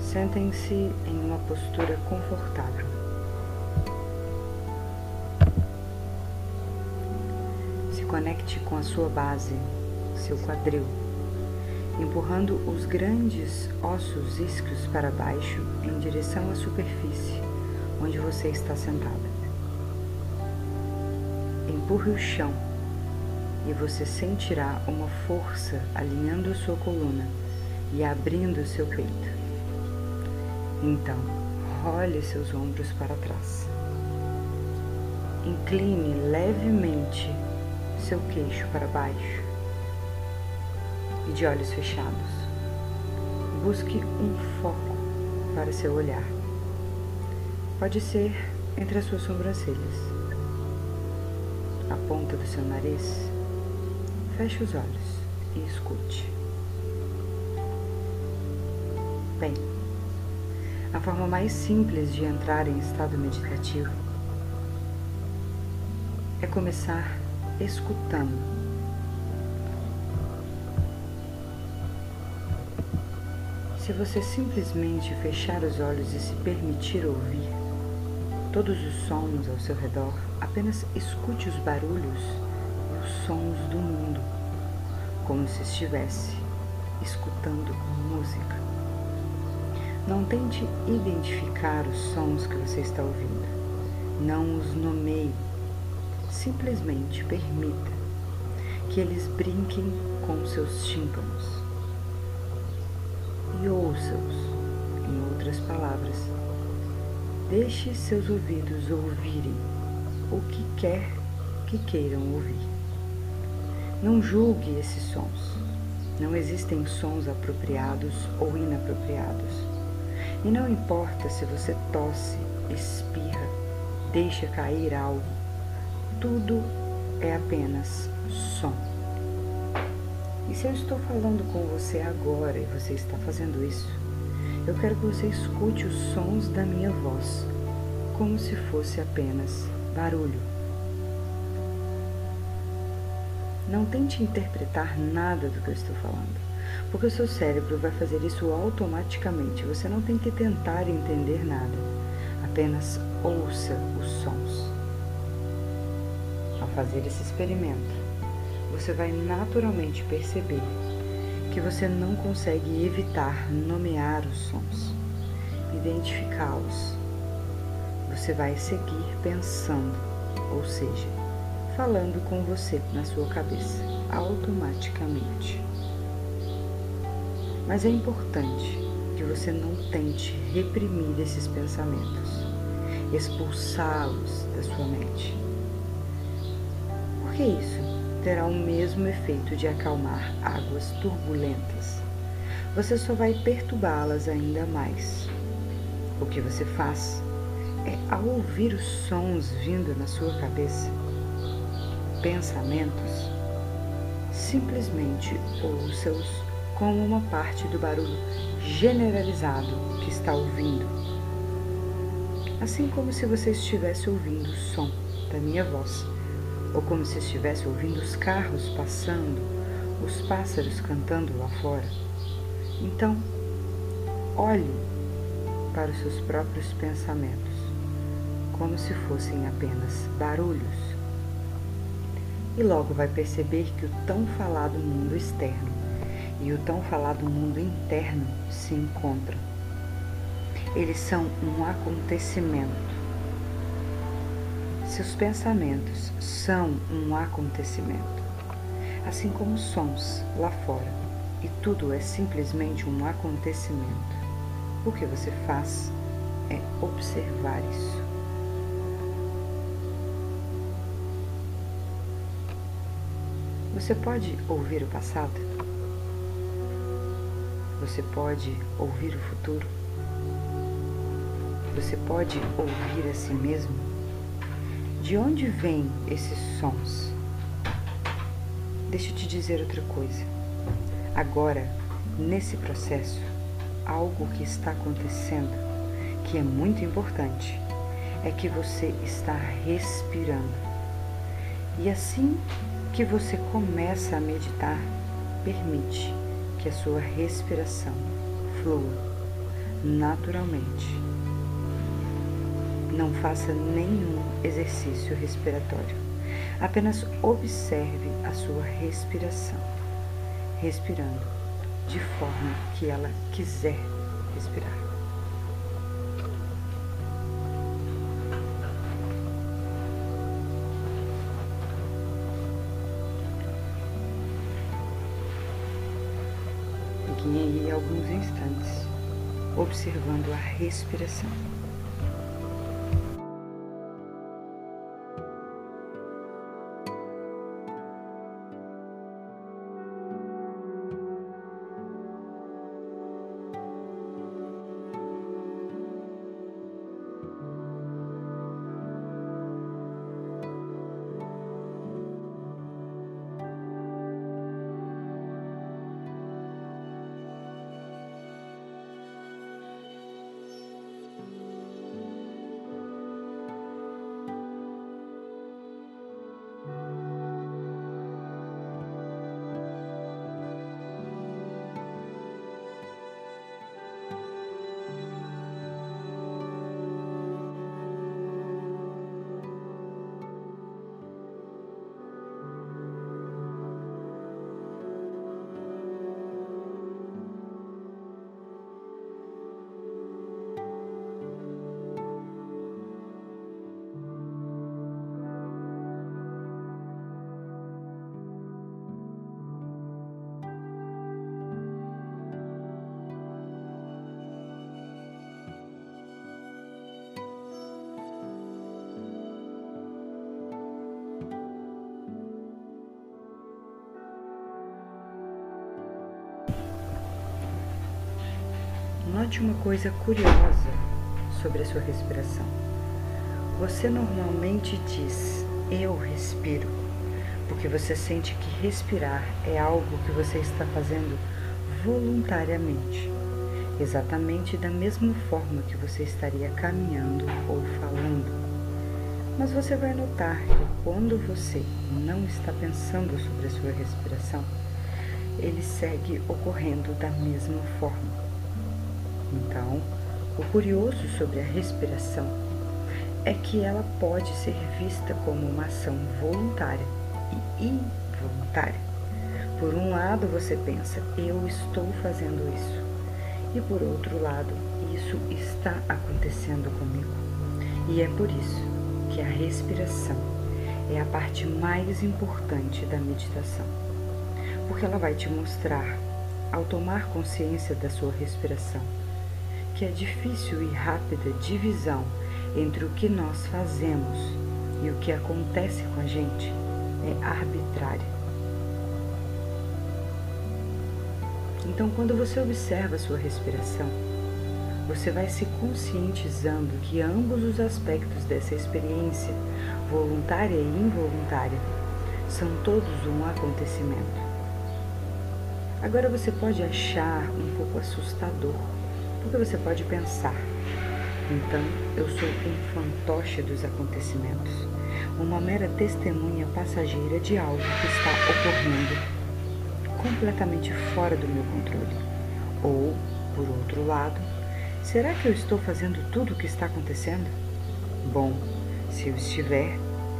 Sentem-se em uma postura confortável. Se conecte com a sua base, seu quadril, empurrando os grandes ossos isquios para baixo em direção à superfície onde você está sentada. Empurre o chão e você sentirá uma força alinhando sua coluna e abrindo seu peito. Então, role seus ombros para trás. Incline levemente seu queixo para baixo e de olhos fechados. Busque um foco para seu olhar. Pode ser entre as suas sobrancelhas, a ponta do seu nariz. Feche os olhos e escute. Bem, a forma mais simples de entrar em estado meditativo é começar escutando. Se você simplesmente fechar os olhos e se permitir ouvir todos os sons ao seu redor, apenas escute os barulhos e os sons do mundo, como se estivesse escutando música. Não tente identificar os sons que você está ouvindo. Não os nomeie. Simplesmente permita que eles brinquem com seus tímpanos. E ouça-os, em outras palavras. Deixe seus ouvidos ouvirem o que quer que queiram ouvir. Não julgue esses sons. Não existem sons apropriados ou inapropriados. E não importa se você tosse, espirra, deixa cair algo, tudo é apenas som. E se eu estou falando com você agora e você está fazendo isso, eu quero que você escute os sons da minha voz, como se fosse apenas barulho. Não tente interpretar nada do que eu estou falando porque o seu cérebro vai fazer isso automaticamente. Você não tem que tentar entender nada, apenas ouça os sons. Ao fazer esse experimento, você vai naturalmente perceber que você não consegue evitar nomear os sons, identificá-los. Você vai seguir pensando, ou seja, falando com você na sua cabeça, automaticamente. Mas é importante que você não tente reprimir esses pensamentos, expulsá-los da sua mente. Porque isso terá o mesmo efeito de acalmar águas turbulentas. Você só vai perturbá-las ainda mais. O que você faz é, ao ouvir os sons vindo na sua cabeça, pensamentos, simplesmente ouça-os como uma parte do barulho generalizado que está ouvindo. Assim como se você estivesse ouvindo o som da minha voz, ou como se estivesse ouvindo os carros passando, os pássaros cantando lá fora. Então, olhe para os seus próprios pensamentos, como se fossem apenas barulhos. E logo vai perceber que o tão falado mundo externo e o tão falado mundo interno se encontram. Eles são um acontecimento. Seus pensamentos são um acontecimento, assim como sons lá fora, e tudo é simplesmente um acontecimento. O que você faz é observar isso. Você pode ouvir o passado? Você pode ouvir o futuro? Você pode ouvir a si mesmo? De onde vêm esses sons? Deixa eu te dizer outra coisa. Agora, nesse processo, algo que está acontecendo que é muito importante é que você está respirando. E assim que você começa a meditar, permite que a sua respiração flua naturalmente. Não faça nenhum exercício respiratório. Apenas observe a sua respiração, respirando de forma que ela quiser respirar. Fiquem aí alguns instantes observando a respiração. Note uma coisa curiosa sobre a sua respiração. Você normalmente diz eu respiro, porque você sente que respirar é algo que você está fazendo voluntariamente, exatamente da mesma forma que você estaria caminhando ou falando. Mas você vai notar que quando você não está pensando sobre a sua respiração, ele segue ocorrendo da mesma forma. Então, o curioso sobre a respiração é que ela pode ser vista como uma ação voluntária e involuntária. Por um lado, você pensa, eu estou fazendo isso, e por outro lado, isso está acontecendo comigo. E é por isso que a respiração é a parte mais importante da meditação, porque ela vai te mostrar, ao tomar consciência da sua respiração, que a difícil e rápida divisão entre o que nós fazemos e o que acontece com a gente é arbitrária. Então, quando você observa a sua respiração, você vai se conscientizando que ambos os aspectos dessa experiência, voluntária e involuntária, são todos um acontecimento. Agora você pode achar um pouco assustador porque você pode pensar, então eu sou um fantoche dos acontecimentos, uma mera testemunha passageira de algo que está ocorrendo completamente fora do meu controle. Ou, por outro lado, será que eu estou fazendo tudo o que está acontecendo? Bom, se eu estiver,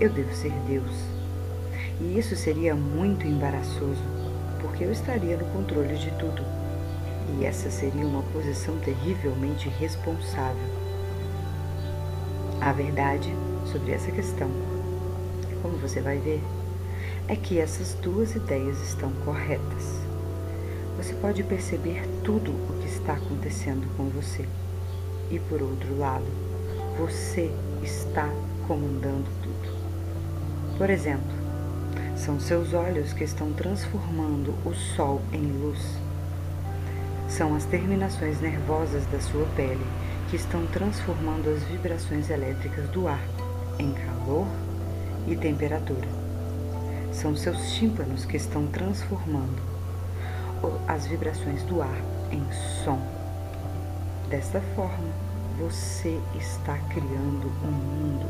eu devo ser Deus. E isso seria muito embaraçoso, porque eu estaria no controle de tudo e essa seria uma posição terrivelmente responsável. A verdade sobre essa questão, como você vai ver, é que essas duas ideias estão corretas. Você pode perceber tudo o que está acontecendo com você. E por outro lado, você está comandando tudo. Por exemplo, são seus olhos que estão transformando o sol em luz são as terminações nervosas da sua pele que estão transformando as vibrações elétricas do ar em calor e temperatura. São seus tímpanos que estão transformando as vibrações do ar em som. Desta forma, você está criando um mundo.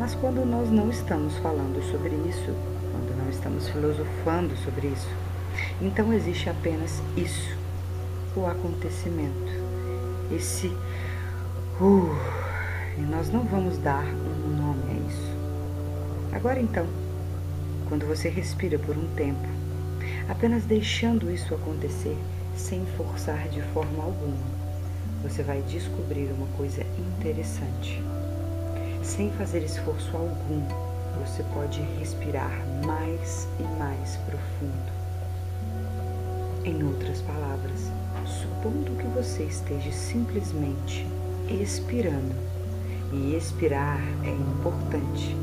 Mas quando nós não estamos falando sobre isso, quando não estamos filosofando sobre isso, então existe apenas isso. o acontecimento, esse uh, e nós não vamos dar um nome a isso. Agora então, quando você respira por um tempo, apenas deixando isso acontecer sem forçar de forma alguma, você vai descobrir uma coisa interessante. Sem fazer esforço algum, você pode respirar mais e mais profundo. Em outras palavras, supondo que você esteja simplesmente expirando, e expirar é importante,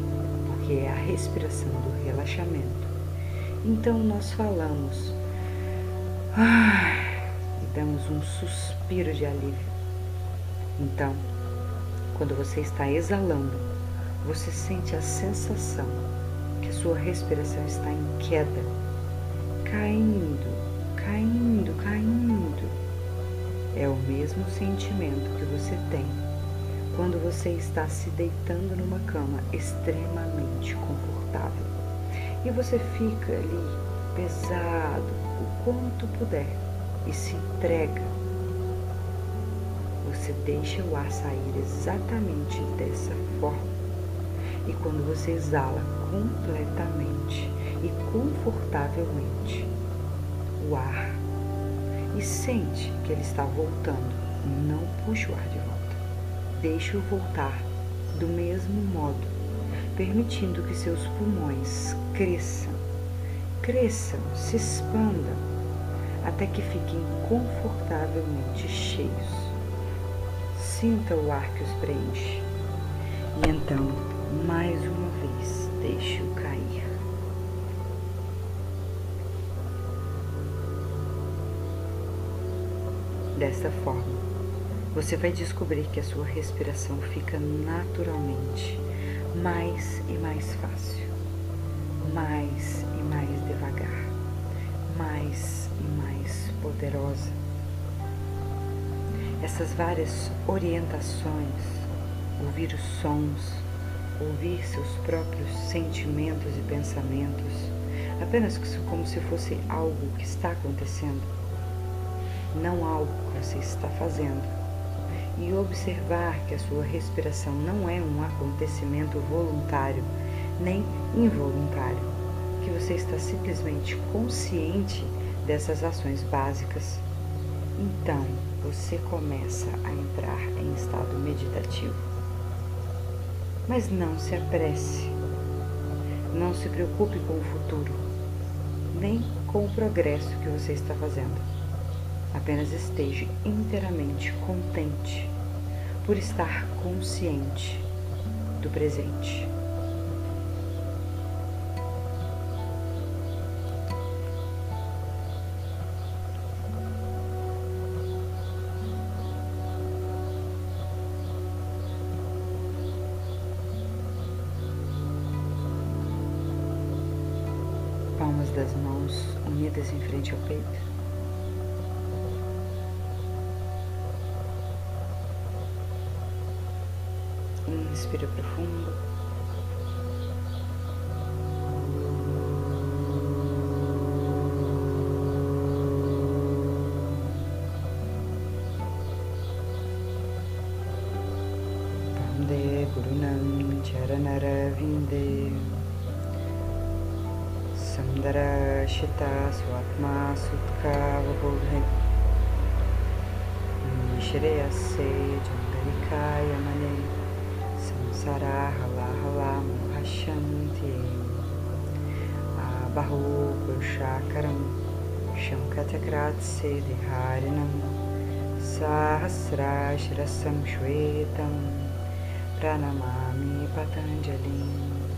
porque é a respiração do relaxamento. Então nós falamos e damos um suspiro de alívio. Então, quando você está exalando, você sente a sensação que a sua respiração está em queda, caindo, caindo. É o mesmo sentimento que você tem quando você está se deitando numa cama extremamente confortável e você fica ali pesado o quanto puder e se entrega. Você deixa o ar sair exatamente dessa forma. E quando você exala completamente e confortavelmente o ar e sente que ele está voltando, não puxe o ar de volta. Deixe-o voltar do mesmo modo, permitindo que seus pulmões cresçam, cresçam, se expandam, até que fiquem confortavelmente cheios. Sinta o ar que os preenche. E então, mais uma vez, deixe-o cair. Desta forma, você vai descobrir que a sua respiração fica naturalmente mais e mais fácil, mais e mais devagar, mais e mais poderosa. Essas várias orientações, ouvir os sons, ouvir seus próprios sentimentos e pensamentos, apenas como se fosse algo que está acontecendo, não algo que você está fazendo e observar que a sua respiração não é um acontecimento voluntário nem involuntário, que você está simplesmente consciente dessas ações básicas, então você começa a entrar em estado meditativo. Mas não se apresse, não se preocupe com o futuro, nem com o progresso que você está fazendo. Apenas esteja inteiramente contente por estar consciente do presente. Palmas das mãos unidas em frente ao peito. Inspira profundo. Vande Gurunam Charanaravindev Sundara Shita Swatma Sutkavabodhe Shreyase Jangarikaya Mane Sara Hala Hala Mahashanti Abahu Purushakaram Shamkatakrat Siddhiharinam Sahasrashrasam Shvetam Pranamami Patanjalim